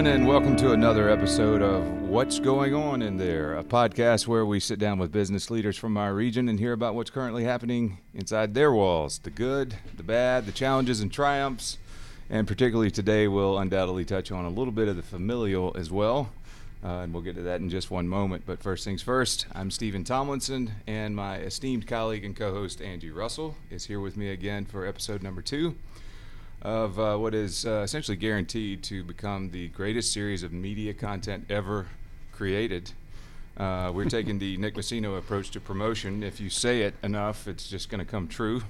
Everyone, and welcome to another episode of What's Going On in There, a podcast where we sit down with business leaders from our region and hear about what's currently happening inside their walls the good, the bad, the challenges and triumphs. And particularly today, we'll undoubtedly touch on a little bit of the familial as well. Uh, and we'll get to that in just one moment. But first things first, I'm Stephen Tomlinson, and my esteemed colleague and co host Angie Russell is here with me again for episode number two of uh, what is uh, essentially guaranteed to become the greatest series of media content ever created. Uh, we're taking the Nick Messino approach to promotion. If you say it enough, it's just going to come true.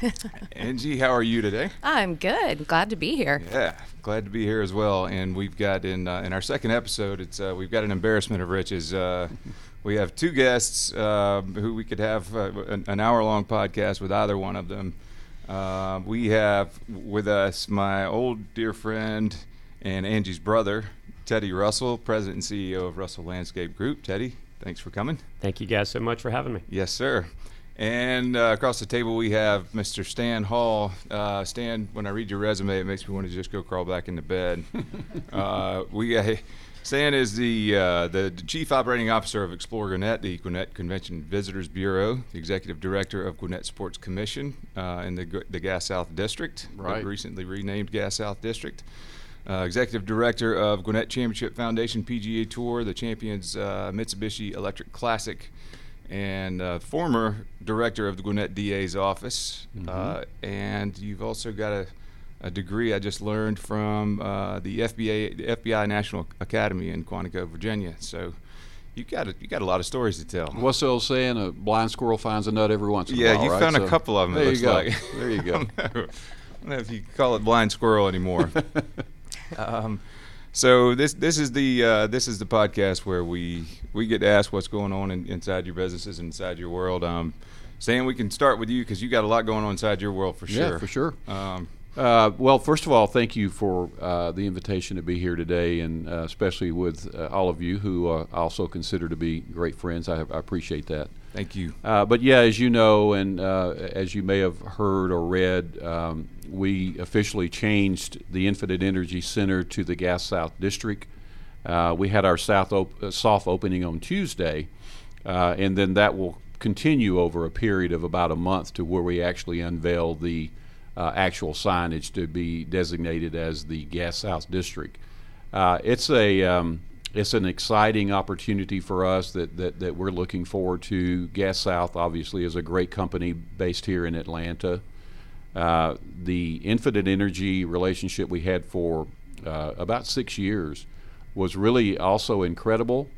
Angie, how are you today? I'm good. Glad to be here. Yeah, glad to be here as well. And we've got in uh, in our second episode, it's uh, we've got an embarrassment of riches. Uh, we have two guests uh, who we could have uh, an, an hour long podcast with either one of them. Uh, we have with us my old dear friend and Angie's brother, Teddy Russell, President and CEO of Russell Landscape Group. Teddy, thanks for coming. Thank you guys so much for having me. Yes, sir. And uh, across the table we have Mr. Stan Hall. Uh, Stan, when I read your resume, it makes me want to just go crawl back into bed. uh, we uh, Stan is the, uh, the chief operating officer of Explore Gwinnett, the Gwinnett Convention Visitors Bureau, the executive director of Gwinnett Sports Commission uh, in the the Gas South District, Right. the recently renamed Gas South District. Uh, executive director of Gwinnett Championship Foundation PGA Tour, the Champions uh, Mitsubishi Electric Classic, and uh, former director of the Gwinnett DA's office. Uh, and you've also got a, a degree I just learned from uh, the FBA, the FBI National Academy in Quantico, Virginia. So you got a, you got a lot of stories to tell. What's the old saying? A blind squirrel finds a nut every once in a while. Yeah, you right? found a couple of them. There it you go. Like. There you I go. don't know. I don't know if you call it blind squirrel anymore. um, so this this is the uh, this is the podcast where we we get to ask what's going on in, inside your businesses and inside your world. Um, Stan, we can start with you because you got a lot going on inside your world for sure. Yeah, for sure. Um, Uh, well, first of all, thank you for uh, the invitation to be here today, and uh, especially with uh, all of you who uh, I also consider to be great friends. I, I appreciate that. thank you. Uh, but yeah, as you know, and uh, as you may have heard or read, um, we officially changed the Infinite Energy Center to the Gas South District. Uh, we had our south op- uh, soft opening on Tuesday, uh, and then that will continue over a period of about a month to where we actually unveil the uh, actual signage to be designated as the Gas South District. Uh, it's a um, it's an exciting opportunity for us that, that, that we're looking forward to. Gas South obviously is a great company based here in Atlanta. Uh, the Infinite Energy relationship we had for uh, about six years was really also incredible.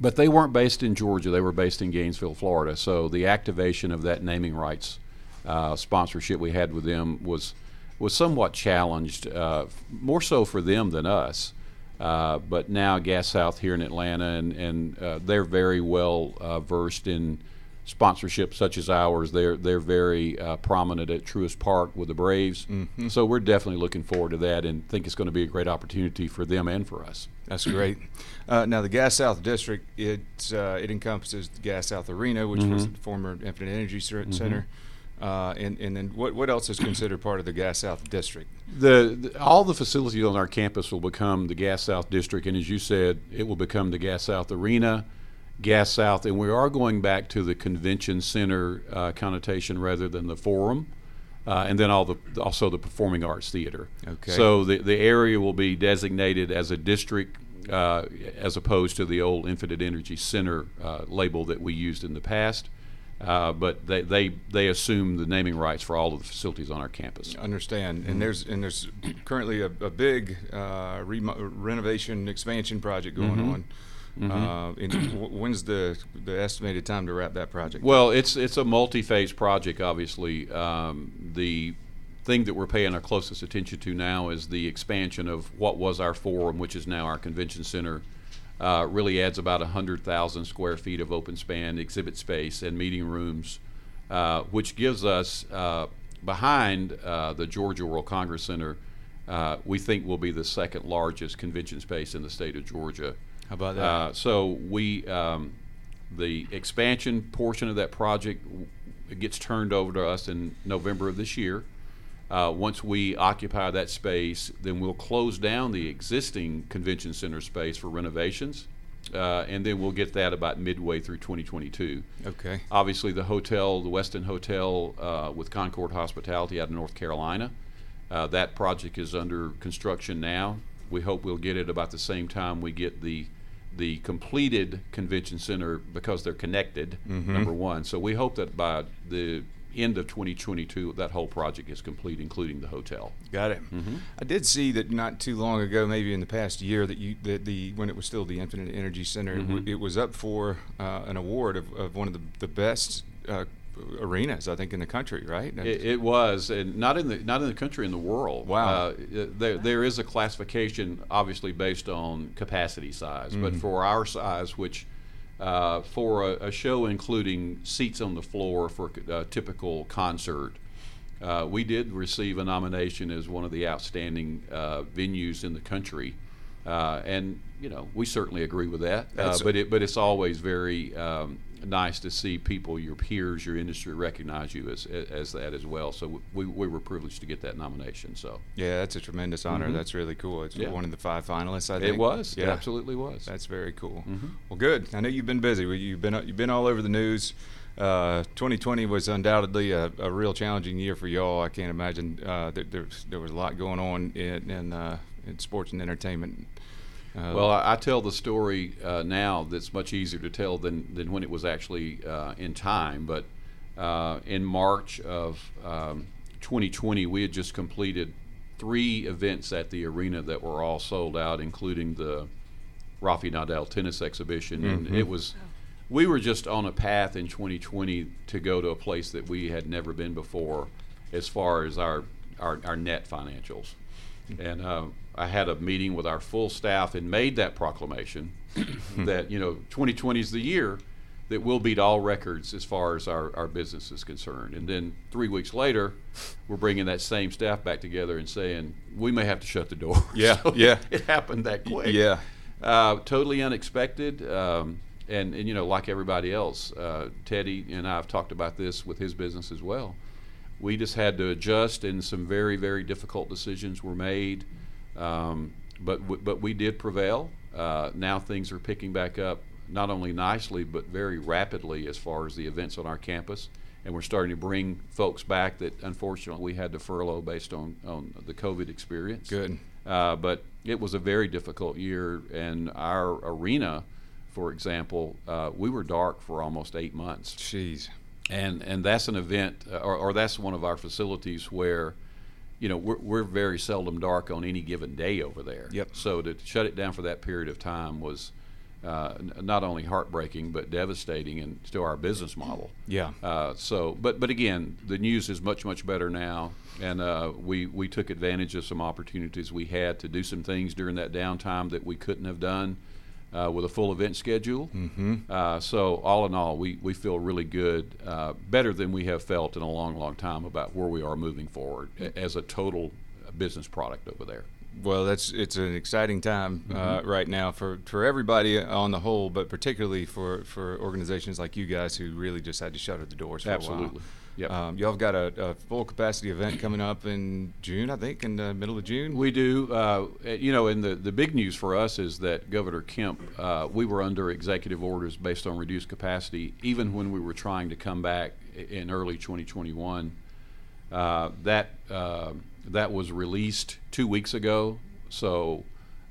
But they weren't based in Georgia; they were based in Gainesville, Florida. So the activation of that naming rights uh, sponsorship we had with them was was somewhat challenged, uh, more so for them than us. Uh, but now Gas South here in Atlanta, and, and uh, they're very well uh, versed in sponsorship such as ours. They're they're very uh, prominent at Truist Park with the Braves. So we're definitely looking forward to that, and think it's going to be a great opportunity for them and for us. That's great. Uh, now the Gas South District it uh, it encompasses the Gas South Arena, which was Mm-hmm. the former Infinite Energy Cer- Center, uh, and and then what what else is considered part of the Gas South District? The, the all the facilities on our campus will become the Gas South District, and as you said, it will become the Gas South Arena, Gas South, and we are going back to the convention center uh, connotation rather than the forum, uh, and then all the also the performing arts theater. Okay. So the the area will be designated as a district. Uh, as opposed to the old Infinite Energy Center uh, label that we used in the past, uh, but they, they they assume the naming rights for all of the facilities on our campus. Understand, and there's and there's currently a, a big uh, remo- renovation expansion project going on. Uh, and wh- when's the the estimated time to wrap that project? Well, it's it's a multi-phase project. Obviously, um, the thing that we're paying our closest attention to now is the expansion of what was our forum, which is now our convention center. Uh, really adds about 100,000 square feet of open span exhibit space and meeting rooms, uh, which gives us uh, behind uh, the Georgia World Congress Center. Uh, we think will be the second largest convention space in the state of Georgia. How about that? Uh, so we, um, the expansion portion of that project w- gets turned over to us in November of this year. Uh, once we occupy that space, then we'll close down the existing convention center space for renovations, uh, and then we'll get that about midway through 2022. Okay. Obviously, the hotel, the Westin Hotel uh, with Concord Hospitality out of North Carolina, uh, that project is under construction now. We hope we'll get it about the same time we get the the completed convention center because they're connected. Number one, so we hope that by the end of 2022, that whole project is complete, including the hotel. Got it. Mm-hmm. I did see that not too long ago, maybe in the past year, that you that the when it was still the Infinite Energy Center, it w- Mhm. it, was up for uh, an award of, of one of the the best uh, arenas I think in the country, right? It, it was, and not in the not in the country, in the world. Wow. Uh, there there is a classification, obviously based on capacity size, but Mhm. for our size, which uh, for a, a show including seats on the floor for a typical concert, uh, we did receive a nomination as one of the outstanding uh, venues in the country. Uh, and you know we certainly agree with that, uh, but it but it's always very um, nice to see people, your peers, your industry recognize you as as that as well. So we, we were privileged to get that nomination. So yeah, that's a tremendous honor. Mhm. That's really cool. It's Yeah. one of the five finalists. I think it was, Yeah, it absolutely was. That's very cool. Mhm. Well, good. I know you've been busy. You've been you've been all over the news. Uh, 2020 was undoubtedly a, a real challenging year for y'all. I can't imagine uh, that there, was- there was a lot going on in in, uh, in sports and entertainment. Uh, Well, I, I tell the story uh, now that's much easier to tell than, than when it was actually uh, in time. But uh, in March of um, 2020, we had just completed three events at the arena that were all sold out, including the Rafa Nadal tennis exhibition. Mhm. And it was, we were just on a path in 2020 to go to a place that we had never been before as far as our, our, our net financials. And uh, I had a meeting with our full staff and made that proclamation that, you know, 2020 is the year that we'll beat all records as far as our, our business is concerned. And then three weeks later, we're bringing that same staff back together and saying, we may have to shut the door. Yeah, So yeah. It happened that quick. yeah. Uh, totally unexpected. Um, and, and, you know, like everybody else, uh, Teddy and I have talked about this with his business as well. We just had to adjust, and some very, very difficult decisions were made. Um, but, w- but we did prevail. Uh, now things are picking back up, not only nicely, but very rapidly as far as the events on our campus. And we're starting to bring folks back that unfortunately we had to furlough based on, on the COVID experience. Good. Uh, but it was a very difficult year, and our arena, for example, uh, we were dark for almost eight months, Jeez. And and that's an event, uh, or, or that's one of our facilities where, you know, we're, we're very seldom dark on any given day over there. Yep. So to shut it down for that period of time was. Uh, n- not only heartbreaking but devastating and to our business model. Yeah. Uh, so, but but again, the news is much much better now, and uh, we we took advantage of some opportunities we had to do some things during that downtime that we couldn't have done uh, with a full event schedule. Mm-hmm. Uh, so all in all, we, we feel really good, uh, better than we have felt in a long long time about where we are moving forward a- as a total business product over there. Well, that's it's an exciting time Mm-hmm. uh, right now for, for everybody on the whole, but particularly for, for organizations like you guys who really just had to shutter the doors for a Absolutely. Yep. Um, y'all have got a, a full capacity event coming up in June, I think, in the middle of June. We do. Uh, you know, and the, the big news for us is that Governor Kemp, uh, we were under executive orders based on reduced capacity, even when we were trying to come back in early 2021. Uh, that uh, that was released two weeks ago, so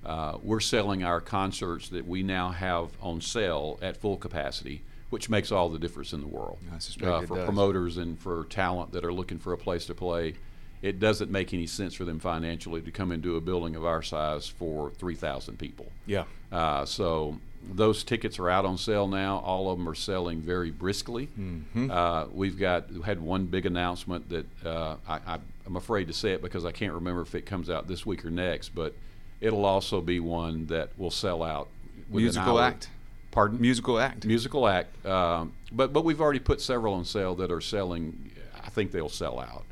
uh, we're selling our concerts that we now have on sale at full capacity, which makes all the difference in the world I suspect uh, for promoters and for talent that are looking for a place to play. It doesn't make any sense for them financially to come into a building of our size for 3,000 people. Yeah. Uh, so those tickets are out on sale now. All of them are selling very briskly. Mhm. Uh, we've got had one big announcement that uh, I, I, I'm afraid to say it because I can't remember if it comes out this week or next, but it'll also be one that will sell out. Musical act. Pardon? Musical act. musical act. Um, but but we've already put several on sale that are selling. I think they'll sell out.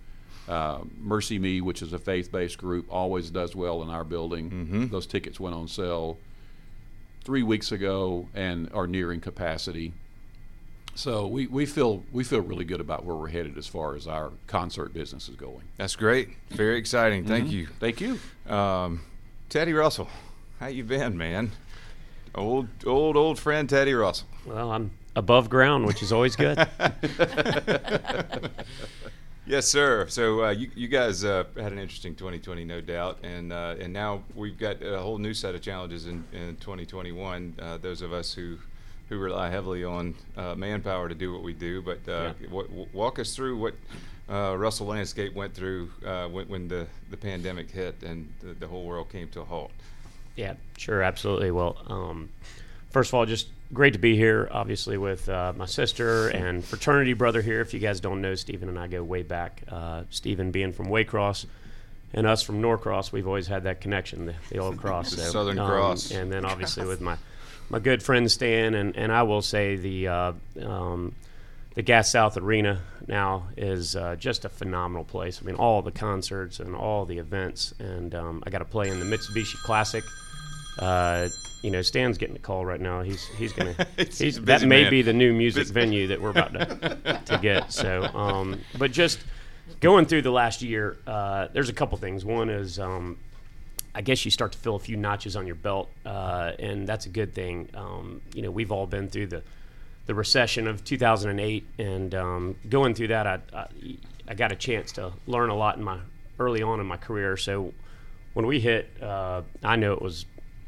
Uh, MercyMe, which is a faith-based group, always does well in our building. Mhm. Those tickets went on sale three weeks ago and are nearing capacity. So we, we feel we feel really good about where we're headed as far as our concert business is going. That's great. Very exciting. Thank you. Thank you. Um, Teddy Russell, how you been, man? Old, old, old friend Teddy Russell. Well, I'm above ground, which is always good. Yes, sir. So uh, you, you guys uh, had an interesting 2020, no doubt, and uh, and now we've got a whole new set of challenges in, in 2021. Uh, those of us who who rely heavily on uh, manpower to do what we do, but uh, Yeah. w- w- walk us through what uh, Russell Landscape went through uh, when, when the, the pandemic hit and the, the whole world came to a halt. Yeah, sure, absolutely. Well, um, first of all, just great to be here, obviously, with uh, my sister and fraternity brother here. If you guys don't know, Stephen and I go way back. Uh, Stephen being from Waycross and us from Norcross, we've always had that connection, the, the old cross. The so, Southern um, Cross. And then obviously with my, my good friend Stan, and, and I will say the. Uh, um, the Gas South Arena now is uh, just a phenomenal place. I mean, all the concerts and all the events, and um, I got to play in the Mitsubishi Classic. Uh, you know, Stan's getting a call right now. He's he's gonna. He's he's, that may man. be the new music Busy- venue that we're about to to get. So, um, but just going through the last year, uh, there's a couple things. One is. Um, I guess you start to feel a few notches on your belt, uh, and that's a good thing. Um, you know, we've all been through the the recession of 2008, and um, going through that, I, I I got a chance to learn a lot in my early on in my career. So when we hit, uh, I know it was.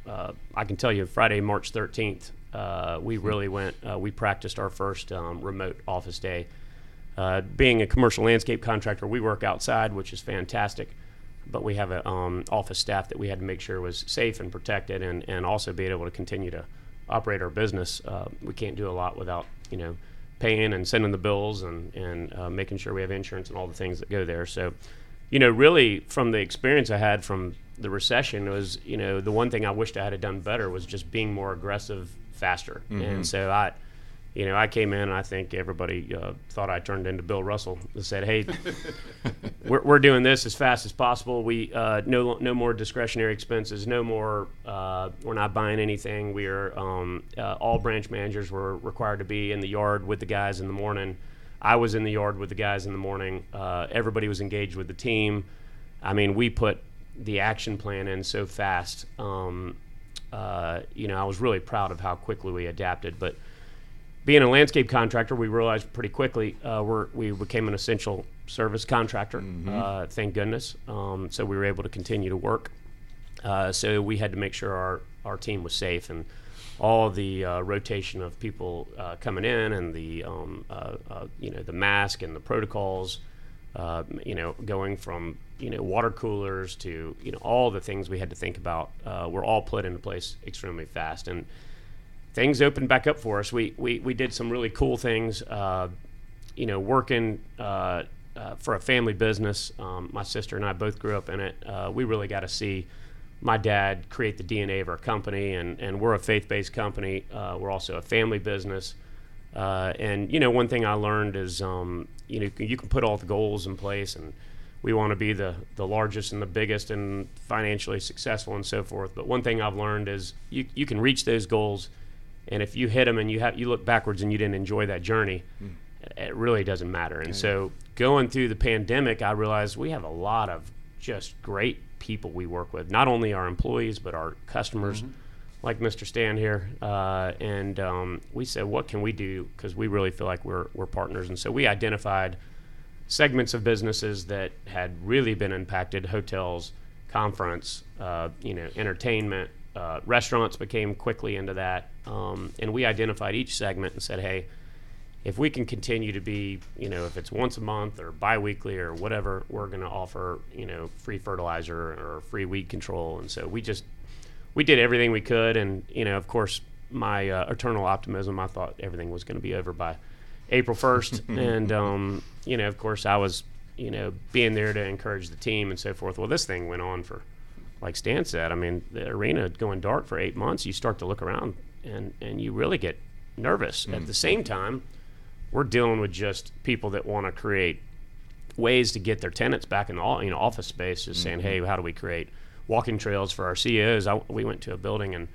Uh, I can tell you, Friday, March 13th, uh, we really went. Uh, we practiced our first um, remote office day. Uh, being a commercial landscape contractor, we work outside, which is fantastic. But we have a um, office staff that we had to make sure was safe and protected, and, and also being able to continue to operate our business. Uh, we can't do a lot without you know paying and sending the bills and and uh, making sure we have insurance and all the things that go there. So, you know, really from the experience I had from the recession was you know the one thing I wished I had done better was just being more aggressive faster. And so I you know, I came in and I think everybody uh, thought I turned into Bill Russell and said, "Hey, we're, we're doing this as fast as possible. We uh, no no more discretionary expenses, no more. Uh, we're not buying anything. We are um, uh, all branch managers were required to be in the yard with the guys in the morning. I was in the yard with the guys in the morning. Uh, everybody was engaged with the team. I mean, we put the action plan in so fast. Um, uh, you know, I was really proud of how quickly we adapted, but being a landscape contractor, we realized pretty quickly uh, we're, we became an essential service contractor. Uh, thank goodness. Um, so we were able to continue to work. Uh, so we had to make sure our, our team was safe and all the uh, rotation of people uh, coming in and the um, uh, uh, you know the mask and the protocols. Uh, you know, going from you know water coolers to you know all the things we had to think about uh, were all put into place extremely fast and things opened back up for us. We we, we did some really cool things. Uh, you know, working uh, uh, for a family business. Um, my sister and I both grew up in it. Uh, we really got to see my dad create the DNA of our company, and, and we're a faith-based company. Uh, we're also a family business. Uh, and you know, one thing I learned is, um, you know, you can put all the goals in place, and we want to be the the largest and the biggest and financially successful and so forth. But one thing I've learned is you you can reach those goals, and if you hit them and you have you look backwards and you didn't enjoy that journey, it really doesn't matter. And so going through the pandemic, I realized we have a lot of just great people we work with, not only our employees but our customers, like Mr. Stan here. Uh, and um, we said, what can we do? Because we really feel like we're we're partners. And so we identified segments of businesses that had really been impacted: hotels, conference, uh, you know, entertainment. Uh, restaurants became quickly into that, um, and we identified each segment and said, "Hey, if we can continue to be, you know, if it's once a month or biweekly or whatever, we're going to offer, you know, free fertilizer or free weed control." And so we just we did everything we could, and you know, of course, my uh, eternal optimism, I thought everything was going to be over by April first, and um, you know, of course, I was, you know, being there to encourage the team and so forth. Well, this thing went on for, like Stan said, I mean, the arena going dark for eight months. You start to look around, and and you really get nervous. At the same time, we're dealing with just people that want to create ways to get their tenants back in the all you know office space. Just saying, hey, how do we create walking trails for our CEOs? I, we went to a building and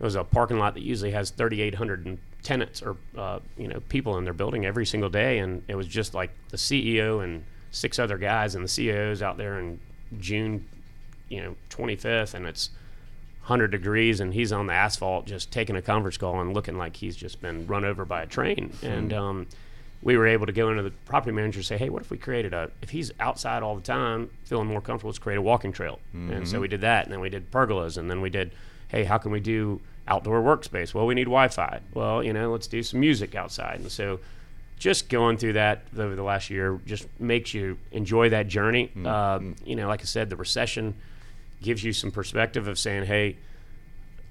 it was a parking lot that usually has 3,800 tenants or uh, you know people in their building every single day, and it was just like the CEO and six other guys and the CEOs out there in June, you know, 25th, and it's 100 degrees, and he's on the asphalt just taking a conference call and looking like he's just been run over by a train, and. Um, we were able to go into the property manager and say, hey, what if we created a, if he's outside all the time, feeling more comfortable, let's create a walking trail. And so we did that. And then we did pergolas. And then we did, hey, how can we do outdoor workspace? Well, we need Wi Fi. Well, you know, let's do some music outside. And so just going through that over the last year just makes you enjoy that journey. Uh, you know, like I said, the recession gives you some perspective of saying, hey,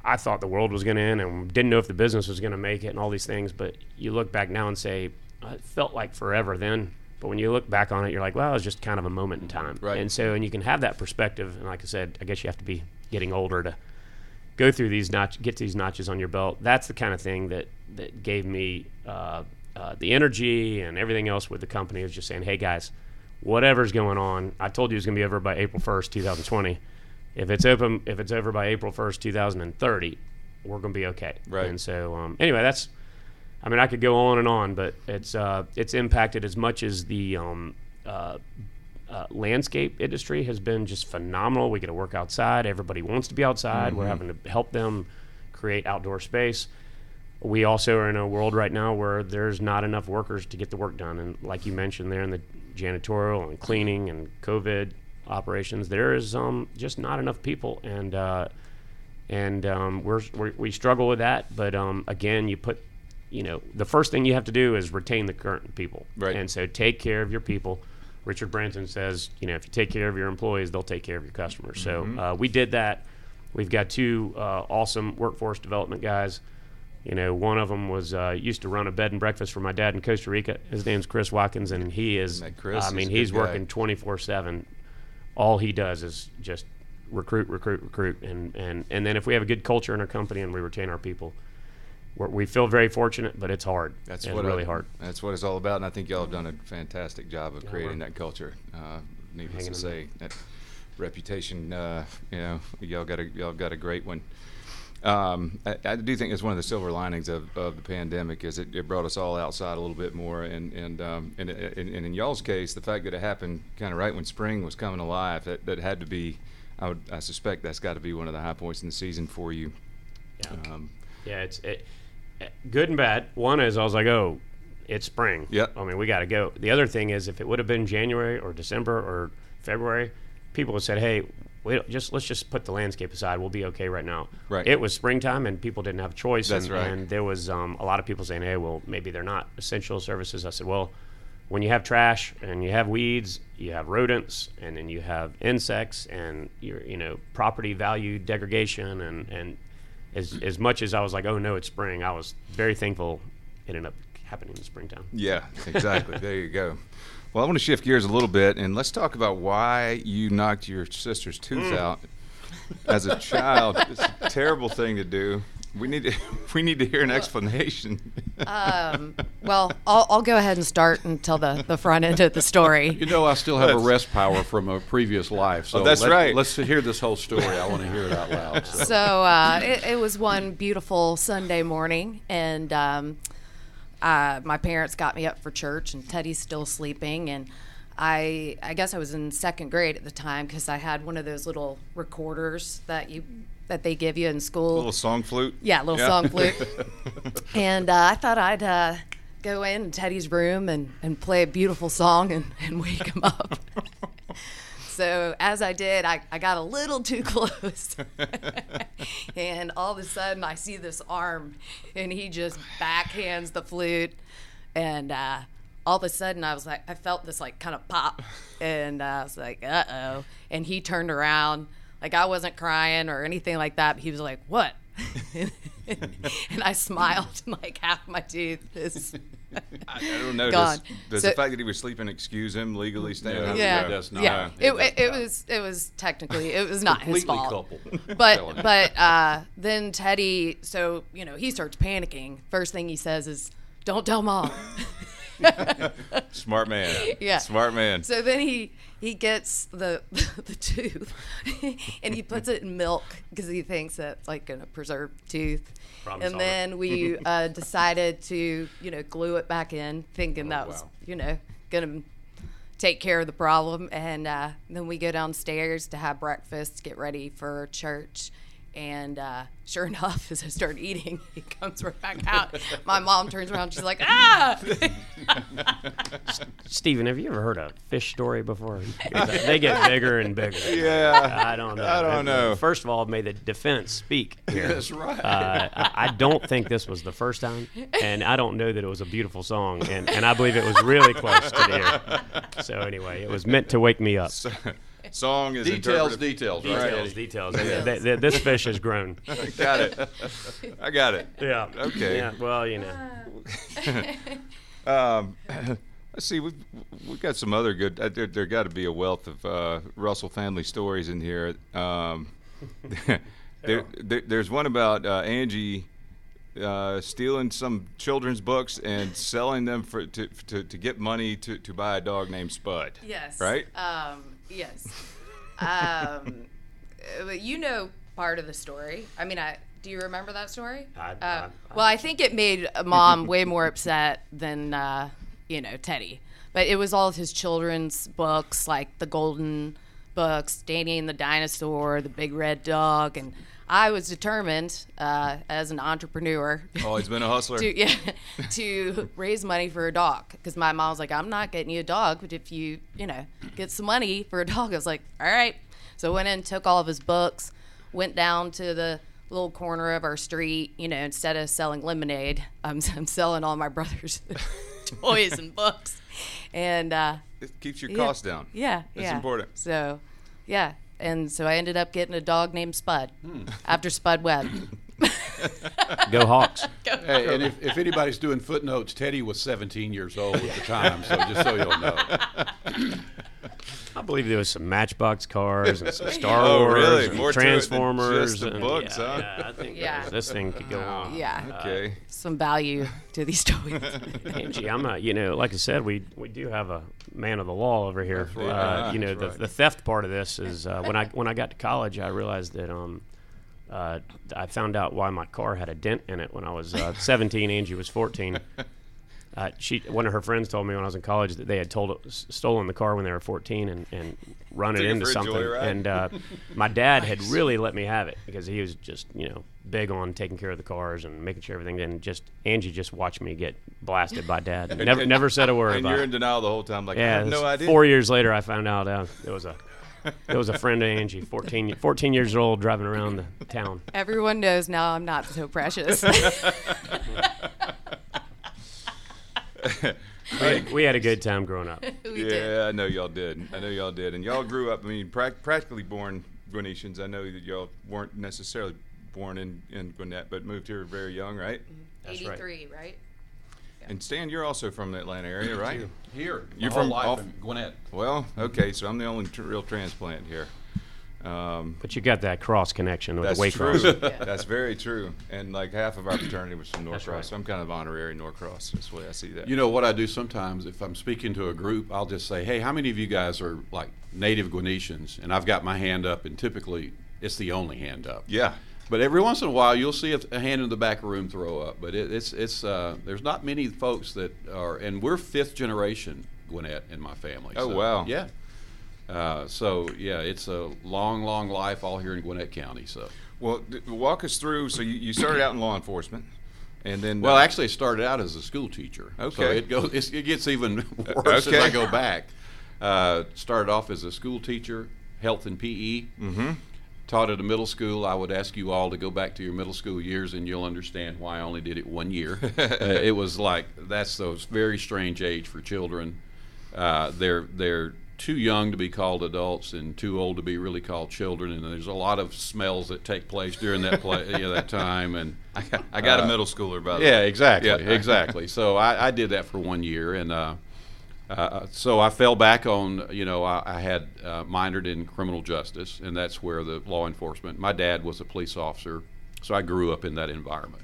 I thought the world was going to end and didn't know if the business was going to make it and all these things. But you look back now and say, "Uh, it felt like forever then. But when you look back on it, you're like, well, it was just kind of a moment in time. Right. And so, and you can have that perspective. And like I said, I guess you have to be getting older to go through these notch, get these notches on your belt. That's the kind of thing that that gave me uh, uh, the energy and everything else with the company. Is just saying, hey guys, whatever's going on, I told you it's going to be over by April 1st, 2020. If it's open, if it's over by April 1st, 2030, we're going to be okay. Right. And so, um, anyway, that's. I mean, I could go on and on, but it's uh, it's impacted as much as the um, uh, uh, landscape industry has been just phenomenal. We get to work outside. Everybody wants to be outside. We're having to help them create outdoor space. We also are in a world right now where there's not enough workers to get the work done. And like you mentioned there in the janitorial and cleaning and COVID operations, there is um, just not enough people. And uh, and um, we're, we're we struggle with that. But um, again, you put, you know, the first thing you have to do is retain the current people. Right. And so take care of your people. Richard Branson says, you know, if you take care of your employees, they'll take care of your customers. So uh, we did that. We've got two uh, awesome workforce development guys. You know, one of them was uh, used to run a bed and breakfast for my dad in Costa Rica. His name's Chris Watkins, and he is. Chris I mean, good he's working 24 seven. All he does is just recruit, recruit, recruit, and and and then if we have a good culture in our company and we retain our people, we feel very fortunate. But it's hard. That's it's what really I- hard. That's what it's all about, and I think y'all have done a fantastic job of creating that culture. Uh, needless to say, that reputation, uh, you know, y'all got a y'all got a great one. Um, I, I do think it's one of the silver linings of, of the pandemic is it, it brought us all outside a little bit more, and and um, and, and, and in y'all's case, the fact that it happened kind of right when spring was coming alive, that, that had to be, I would I suspect that's got to be one of the high points in the season for you. Yeah. Um, Yeah, it's it, good and bad. One is I was like, oh, it's spring. Yep. I mean, we got to go. The other thing is, if it would have been January or December or February, people would have said, hey, we just let's just put the landscape aside. We'll be okay right now. Right. It was springtime and people didn't have a choice. That's and, right. And there was um, a lot of people saying, hey, well, maybe they're not essential services. I said, well. When you have trash and you have weeds, you have rodents, and then you have insects, and your you know property value degradation, and and as as much as I was like, oh no, it's spring, I was very thankful it ended up happening in springtime. Yeah, exactly. there you go. Well, I want to shift gears a little bit and let's talk about why you knocked your sister's tooth mm. out as a child. It's a terrible thing to do. We need to we need to hear an explanation. Um, well, I'll, I'll go ahead and start and tell the, the front end of the story. You know, I still have arrest power from a previous life. So Oh, that's let, right. Let's hear this whole story. I want to hear it out loud. So. So uh, it, it was one beautiful Sunday morning, and um, uh, my parents got me up for church, and Teddy's still sleeping, and I I guess I was in second grade at the time because I had one of those little recorders that you that they give you in school. A little song flute. Yeah, little song flute. and uh, I thought I'd uh, go in Teddy's room and, and play a beautiful song and, and wake him up. so as I did, I, I got a little too close. and all of a sudden, I see this arm, and he just backhands the flute. And uh, all of a sudden, I was like, I felt this like kind of pop. And uh, I was like, uh oh. And he turned around. Like I wasn't crying or anything like that. He was like, "What?" and I smiled, and like half my teeth is. I, I don't know. Gone. Does, does So- the fact that he was sleeping excuse him legally Yeah. up? yeah, it does not. yeah. It It, it, was it was technically it was not his fault. coupled. But but uh, then Teddy, so you know he starts panicking. First thing he says is, "Don't tell mom." Smart man. Yeah. Smart man. So then he he gets the the tooth and he puts it in milk because he thinks that's like gonna preserve tooth. Problem and solver. then we uh, decided to you know glue it back in, thinking Oh, that was wow. you know gonna take care of the problem. And uh, then we go downstairs to have breakfast, get ready for church. And uh, sure enough, as I start eating, he comes right back out. My mom turns around, she's like, "Ah!" Stephen, have you ever heard a fish story before? they get bigger and bigger. Yeah. I don't know. I don't know. First of all, may the defense speak here. That's right. Uh, I, I don't think this was the first time, and I don't know that it was a beautiful song, and, and I believe it was really close to the ear. So anyway, it was meant to wake me up. Song is details, interpretive. details, right? Details, details. Th- th- this fish has grown. Got it. I got it. Yeah. Okay. Yeah. Well, you know. Um, let's see. We've, we've got some other good. Uh, there there got to be a wealth of uh, Russell family stories in here. Um, there, there, there's one about uh, Angie uh, stealing some children's books and selling them for to, to, to get money to, to buy a dog named Spud. Yes. Right? Um, yes. Um, but you know part of the story. I mean, I do you remember that story? I- uh, I- I well, I think it made mom way more upset than uh, you know Teddy. But it was all of his children's books, like the Golden books, Danny and the Dinosaur, the Big Red Dog, and I was determined uh, as an entrepreneur Always been a hustler. to yeah to raise money for a dog because my mom was like i'm not getting you a dog but if you you know get some money for a dog i was like all right so I went in took all of his books went down to the little corner of our street you know instead of selling lemonade i'm, I'm selling all my brother's toys and books and uh It keeps your yeah. costs down. yeah That's yeah important. so yeah and so i ended up getting a dog named spud Hmm. after spud webb Go Hawks. Hey, and if, if anybody's doing footnotes, Teddy was 17 years old at the time, so just so you'll know. I believe there was some Matchbox cars and some Star Oh, Wars really? and More to it than Transformers. just the and- books, yeah, huh? Yeah, I think Yeah. this- this thing could go on. yeah Okay. some value to these toys Angie, I'm not. You know, like I said, we we do have a man of the law over here. right. Uh, you know, the, right. the theft part of this is uh, when I when I got to college, I realized that um, uh, I found out why my car had a dent in it when I was uh, 17. Angie was 14. Uh, she one of her friends told me when I was in college that they had told stolen the car when they were 14 and, and run it into something. And uh, my dad had really let me have it because he was just you know big on taking care of the cars and making sure everything. And just Angie just watched me get blasted by dad. Never and- never said a word And about you're in denial the whole time. Like, I Yeah, have no idea. Four years later, I found out uh, it was a it was a friend of Angie, 14, 14 years old, driving around the town. Everyone knows now I'm not so precious. We, we had a good time growing up. we yeah, did. I know y'all did. I know y'all did. And y'all grew up, I mean, prac practically born Gwinnetians. I know that y'all weren't necessarily born in, in Gwinnett, but moved here very young, right? Mm-hmm. That's right. 83, right? And Stan, you're also from the Atlanta area, right? Here, You're my whole from life off- in Gwinnett. Well, okay, so I'm the only tr- real transplant here. Um, But you got that cross connection with that's the Waycross. true. That's very true. And like half of our fraternity was from That's Norcross. right. So I'm kind of honorary Norcross. That's the way I see that. You know what I do sometimes if I'm speaking to a group, I'll just say, "Hey, how many of you guys are like native Gwinnetians?" And I've got my hand up, and typically it's the only hand up. yeah. But every once in a while, you'll see a, a hand in the back room throw up. But it, it's it's uh, there's not many folks that are, and we're fifth generation Gwinnett in my family. Oh, so, wow. Yeah. Uh, so yeah, it's a long, long life all here in Gwinnett County. So. Well, d- walk us through. So you, you started out in law enforcement, and then Well, uh, actually, it started out as a school teacher. So Okay. it goes. It's, it gets even worse okay. as I go back. Uh, started off as a school teacher, health and PE. Mm-hmm. Taught at a middle school. I would ask you all to go back to your middle school years, and you'll understand why I only did it one year. uh, it was like that's those very strange age for children. Uh, they're they're too young to be called adults and too old to be really called children. And there's a lot of smells that take place during that play, you know, that time. And I got, I got a uh, middle schooler by the way. yeah, way. exactly, Yeah. exactly. So I, I did that for one year, and uh, uh, so I fell back on, you know, I, I had uh, minored in criminal justice, and that's where the law enforcement. My dad was a police officer, so I grew up in that environment.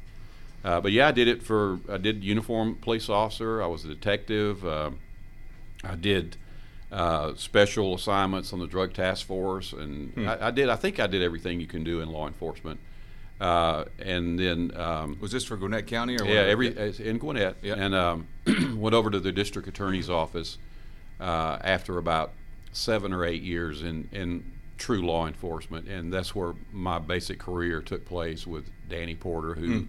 Uh, but yeah, I did it for I did uniform police officer. I was a detective. Uh, I did uh, special assignments on the drug task force, and Hmm. I, I did. I think I did everything you can do in law enforcement. Uh, and then um, Was this for Gwinnett County or yeah, every in Gwinnett, and um, went over to the district attorney's office uh, after about seven or eight years in in true law enforcement, and that's where my basic career took place with Danny Porter, who Hmm.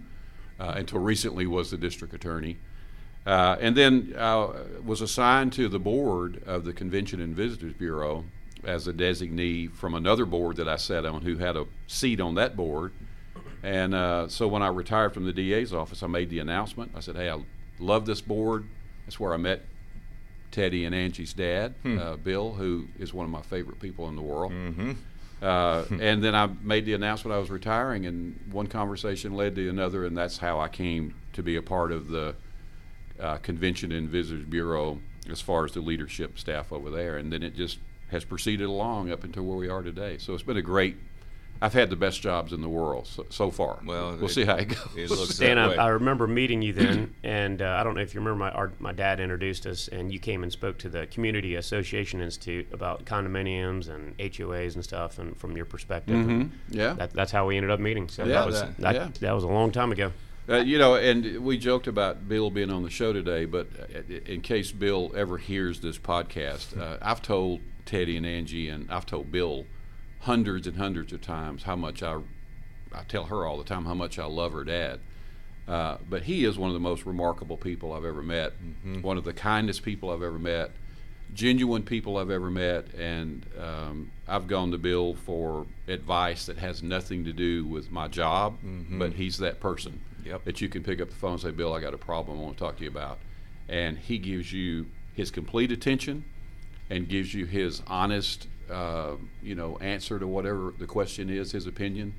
uh, until recently was the district attorney. Uh, and then uh, was assigned to the board of the Convention and Visitors Bureau as a designee from another board that I sat on, who had a seat on that board. And uh, so when I retired from the DA's office, I made the announcement. I said, "Hey, I love this board. That's where I met Teddy and Angie's dad, uh, Bill, who is one of my favorite people in the world." Mm-hmm. Uh, and then I made the announcement I was retiring, and one conversation led to another, and that's how I came to be a part of the uh, Convention and Visitors Bureau as far as the leadership staff over there. And then it just has proceeded along up until where we are today. So it's been a great. I've had the best jobs in the world so, so far. Well, we'll it- see how it goes. it looks Stan, that way. I, I remember meeting you then, and uh, I don't know if you remember my our, my dad introduced us, and you came and spoke to the Community Association Institute about condominiums and HOAs and stuff, and from your perspective, and Mhm. Yeah. that, that's how we ended up meeting. So Yeah, that was that- that, yeah. that was a long time ago. Uh, you know, and we joked about Bill being on the show today, but uh, in case Bill ever hears this podcast, uh, I've told Teddy and Angie, and I've told Bill hundreds and hundreds of times how much I, I tell her all the time how much I love her dad. Uh, but he is one of the most remarkable people I've ever met, one of the kindest people I've ever met, genuine people I've ever met, and um, I've gone to Bill for advice that has nothing to do with my job, but he's that person Yep. that you can pick up the phone and say, Bill, I got a problem I want to talk to you about. And he gives you his complete attention and gives you his honest, uh, you know, answer to whatever the question is, his opinion.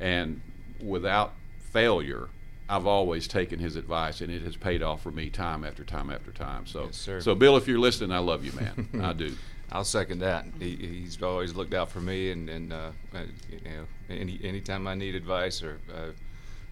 And without failure, I've always taken his advice, and it has paid off for me time after time after time. So, Yes, so Bill, if you're listening, I love you, man. I do. I'll second that. He, he's always looked out for me, and, and uh, uh, you know, any anytime I need advice or uh,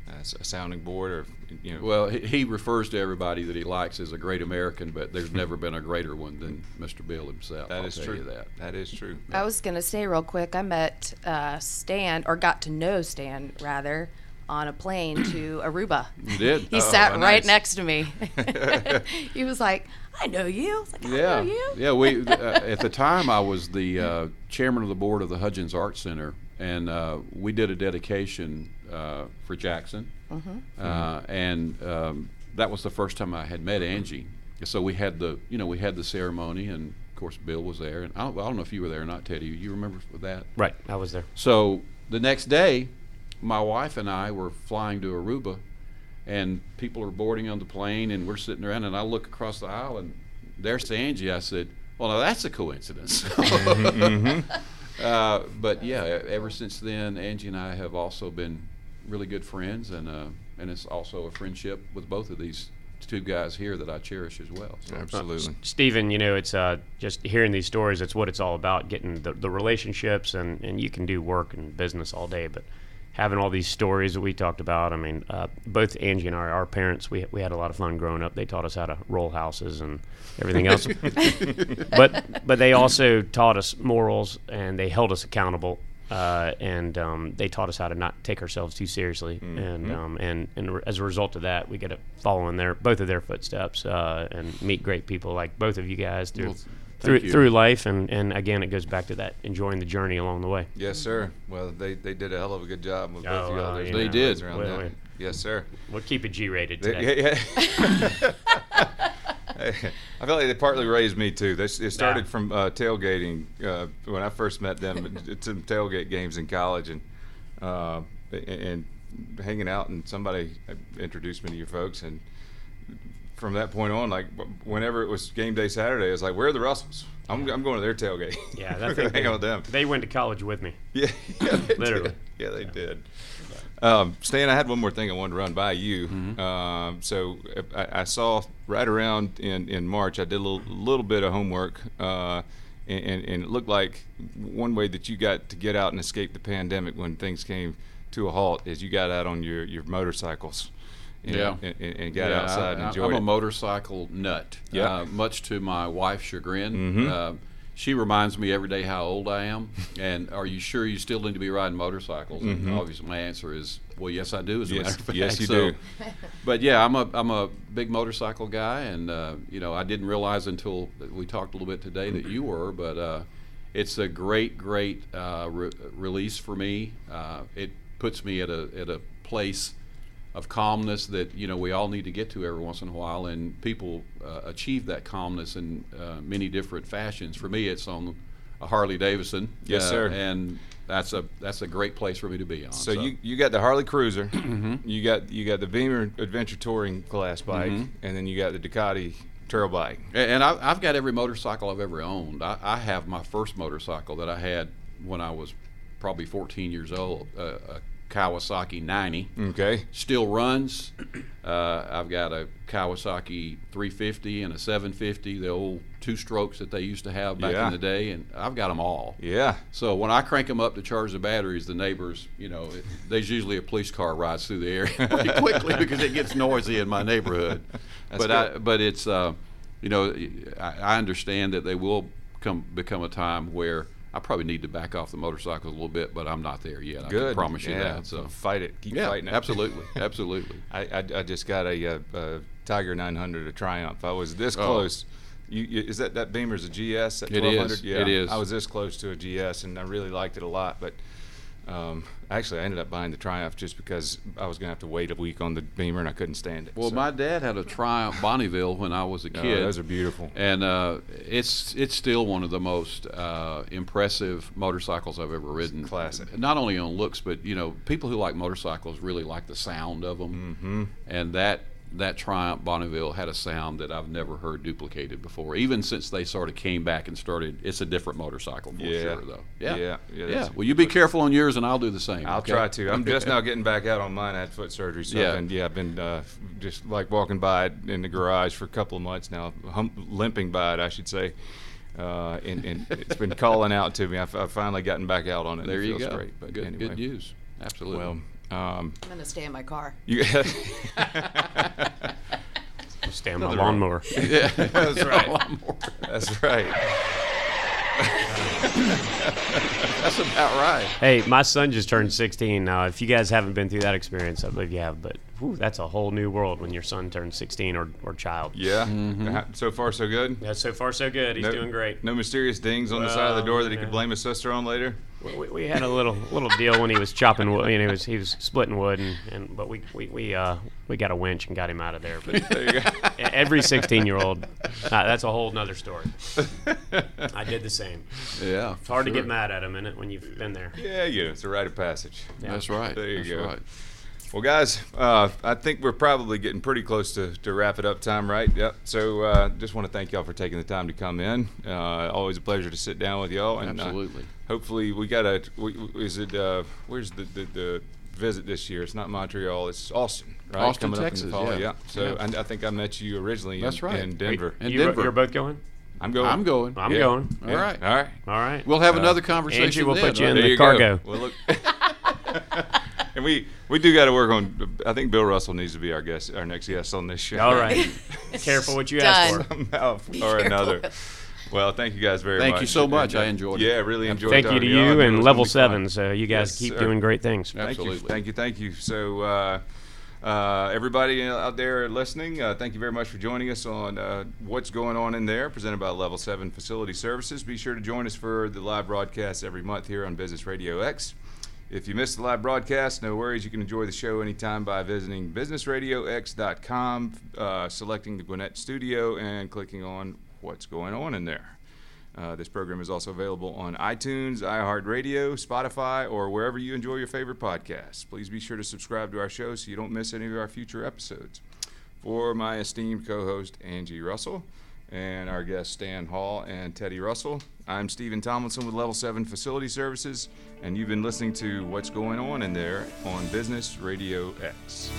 a s- a sounding board or you know, Well, he, he refers to everybody that he likes as a great American, but there's never been a greater one than Mr. Bill himself. that I'll is true. That. That is true. I was gonna say real quick. I met uh, Stan, or got to know Stan rather, on a plane to Aruba. You did? He Oh, sat nice. right next to me. he was like, "I know you." I was like, "I Yeah, know you." yeah. We uh, at the time I was the uh, chairman of the board of the Hudgens Art Center, and uh, we did a dedication uh, for Jackson, uh, and um, that was the first time I had met Angie. So we had the you know we had the ceremony, and of course Bill was there, and I don't, I don't know if you were there or not, Teddy. You remember that? Right, I was there. So the next day, my wife and I were flying to Aruba, and people are boarding on the plane, and we're sitting around, and I look across the aisle, and there's Angie. I said, "Well, now that's a coincidence." uh, but yeah, e- ever since then, Angie and I have also been really good friends, and uh, and it's also a friendship with both of these two guys here that I cherish as well. So. Absolutely. Stephen, you know, it's uh, just hearing these stories. It's what it's all about: getting the, the relationships, and, and you can do work and business all day, but having all these stories that we talked about. I mean, uh, both Angie and I, our parents, we we had a lot of fun growing up. They taught us how to roll houses and everything else, but but they also taught us morals and they held us accountable. Uh, and um, they taught us how to not take ourselves too seriously, and um, and and re- as a result of that, we get to follow in their both of their footsteps uh, and meet great people like both of you guys through Well, through you. through life, and, and again, it goes back to that enjoying the journey along the way. Yes, sir. Well, they, they did a hell of a good job with both Oh, of y'all. uh, yeah. They did. around Well, that. Yes, sir. We'll keep it G-rated They- today. yeah, yeah. I feel like they partly raised me too. This it started Yeah. from uh, tailgating uh, when I first met them at some tailgate games in college, and uh, and hanging out, and somebody introduced me to your folks, and from that point on, like whenever it was game day Saturday, I was like, "Where are the Russells? I'm, I'm going to their tailgate. Yeah, gonna hang they, out with them." they went to college with me. Yeah, yeah Literally. Did. Yeah, they did. Um, Stan, I had one more thing I wanted to run by you. Mm-hmm. Um, so I, I saw right around in, in March, I did a little, little bit of homework, uh, and, and, and it looked like one way that you got to get out and escape the pandemic when things came to a halt is you got out on your, your motorcycles. and, Yeah. and, and got Yeah, outside and I, enjoyed I'm a it. motorcycle nut. Yeah. Uh, much to my wife's chagrin. Mm-hmm. Uh, she reminds me every day how old I am. and are you sure you still need to be riding motorcycles? And obviously, my answer is, well, yes, I do. As a Mm-hmm. Yes- matter of fact. yes, you So- do. But yeah, I'm a I'm a big motorcycle guy, and uh, you know I didn't realize until we talked a little bit today that you were. But uh, it's a great, great uh, re- release for me. Uh, it puts me at a at a place of calmness that you know we all need to get to every once in a while, and people uh, achieve that calmness in uh, many different fashions. For me, it's on a Harley Davidson. Yes, uh, sir. And that's a that's a great place for me to be on. So you, you got the Harley Cruiser, Mm-hmm. you got you got the Beamer Adventure Touring class bike, and then you got the Ducati trail bike. And and I, I've got every motorcycle I've ever owned. I, I have my first motorcycle that I had when I was probably 14 years old, uh, a Kawasaki 90. Okay. Still runs. Uh, I've got a Kawasaki 350 and a 750, the old two strokes that they used to have back Yeah. in the day, and I've got them all. Yeah. So when I crank them up to charge the batteries, the neighbors, you know, it, there's usually a police car rides through the area pretty quickly because it gets noisy in my neighborhood. but I, but it's, uh, you know, I, I understand that they will come become a time where I probably need to back off the motorcycles a little bit, but I'm not there yet. I Good. can promise you yeah. that. So fight it. Keep yeah, fighting it. absolutely, absolutely. I, I, I just got a, uh uh Tiger 900, a Triumph. I was this Oh. close. You, you, is that that Beamer's a GS? That It 1200? is. Yeah. It is. I was this close to a GS, and I really liked it a lot. But um, actually, I ended up buying the Triumph just because I was going to have to wait a week on the Beamer, and I couldn't stand it. Well, So- my dad had a Triumph Bonneville when I was a Oh, kid. those are beautiful. and uh, it's it's still one of the most uh, impressive motorcycles I've ever ridden. classic. Not only on looks, but you know, people who like motorcycles really like the sound of them. Mm-hmm. And that that Triumph Bonneville had a sound that I've never heard duplicated before. Even since they sort of came back and started, it's a different motorcycle for Yeah. sure, though. Yeah, Yeah, yeah, yeah. Well, you be careful on yours, and I'll do the same. I'll okay? try to. I'm just now getting back out on mine. I had foot surgery, so Yeah. I've been, yeah, I've been uh, just like walking by it in the garage for a couple of months now, hum- limping by it, I should say. Uh, and, and it's been calling out to me. I've, I've finally gotten back out on it. There it you go. Great, but good, anyway. good news. Absolutely. Well, um, I'm gonna stay in my car. you. Stay on my lawnmower. yeah, That's right. That's right. That's about right. Hey, my son just turned 16 now. If you guys haven't been through that experience, I believe you have. But whew, that's a whole new world when your son turns 16 or, or child. Yeah. Mm-hmm. So far, so good. Yeah, so far so good. He's no, doing great. No mysterious dings on the side of the door that he yeah. could blame his sister on later. We, we, we had a little little deal when he was chopping wood. You know, he was he was splitting wood, and, and but we we we uh we got a winch and got him out of there. But There you go. every 16 year old, uh, that's a whole nother story. I did the same. Yeah. It's hard to get mad at him in it when you've been there. yeah, yeah. It's a rite of passage. That's right. There you That's go. right. Well, guys, uh, I think we're probably getting pretty close to, to wrap it up time, right? Yep. So uh, just want to thank y'all for taking the time to come in. Uh, always a pleasure to sit down with y'all. And, uh, Absolutely. hopefully, we got a. We, is it? Uh, where's the, the the visit this year? It's not Montreal. It's Austin, right? Austin, Coming Texas, Up in the fall. yeah. So Yeah. I, I think I met you originally. That's in, right. in Denver. In you, Denver. You're both going. I'm going. I'm going. I'm Yeah. going. All right. All right. All right. We'll have Uh, another conversation. Angie we'll then, put you right? in There the you cargo. Go. Well, look. and we we do got to work on. I think Bill Russell needs to be our guest, our next guest on this show. All right. Careful what you ask Done. for. somehow Be or careful. another. Well, thank you guys very much. Thank much. you so much. And, uh, I enjoyed it. Yeah, really enjoyed. It. Thank you talking to y'all. You it and was Level gonna be fun. Seven. So you guys Yes, keep sir. doing great things. Thank you, Absolutely. thank you, thank you. So, uh, uh, everybody out there listening, uh, thank you very much for joining us on uh, what's going on in there, presented by Level Seven Facility Services. Be sure to join us for the live broadcast every month here on Business Radio X. If you missed the live broadcast, no worries. You can enjoy the show anytime by visiting businessradiox.com, uh, selecting the Gwinnett Studio, and clicking on what's going on in there. Uh, this program is also available on iTunes, iHeartRadio, Spotify, or wherever you enjoy your favorite podcasts. Please be sure to subscribe to our show so you don't miss any of our future episodes. For my esteemed co host, Angie Russell, and our guests, Stan Hall and Teddy Russell, I'm Stephen Tomlinson with Level 7 Facility Services, and you've been listening to What's Going On in There on Business Radio X.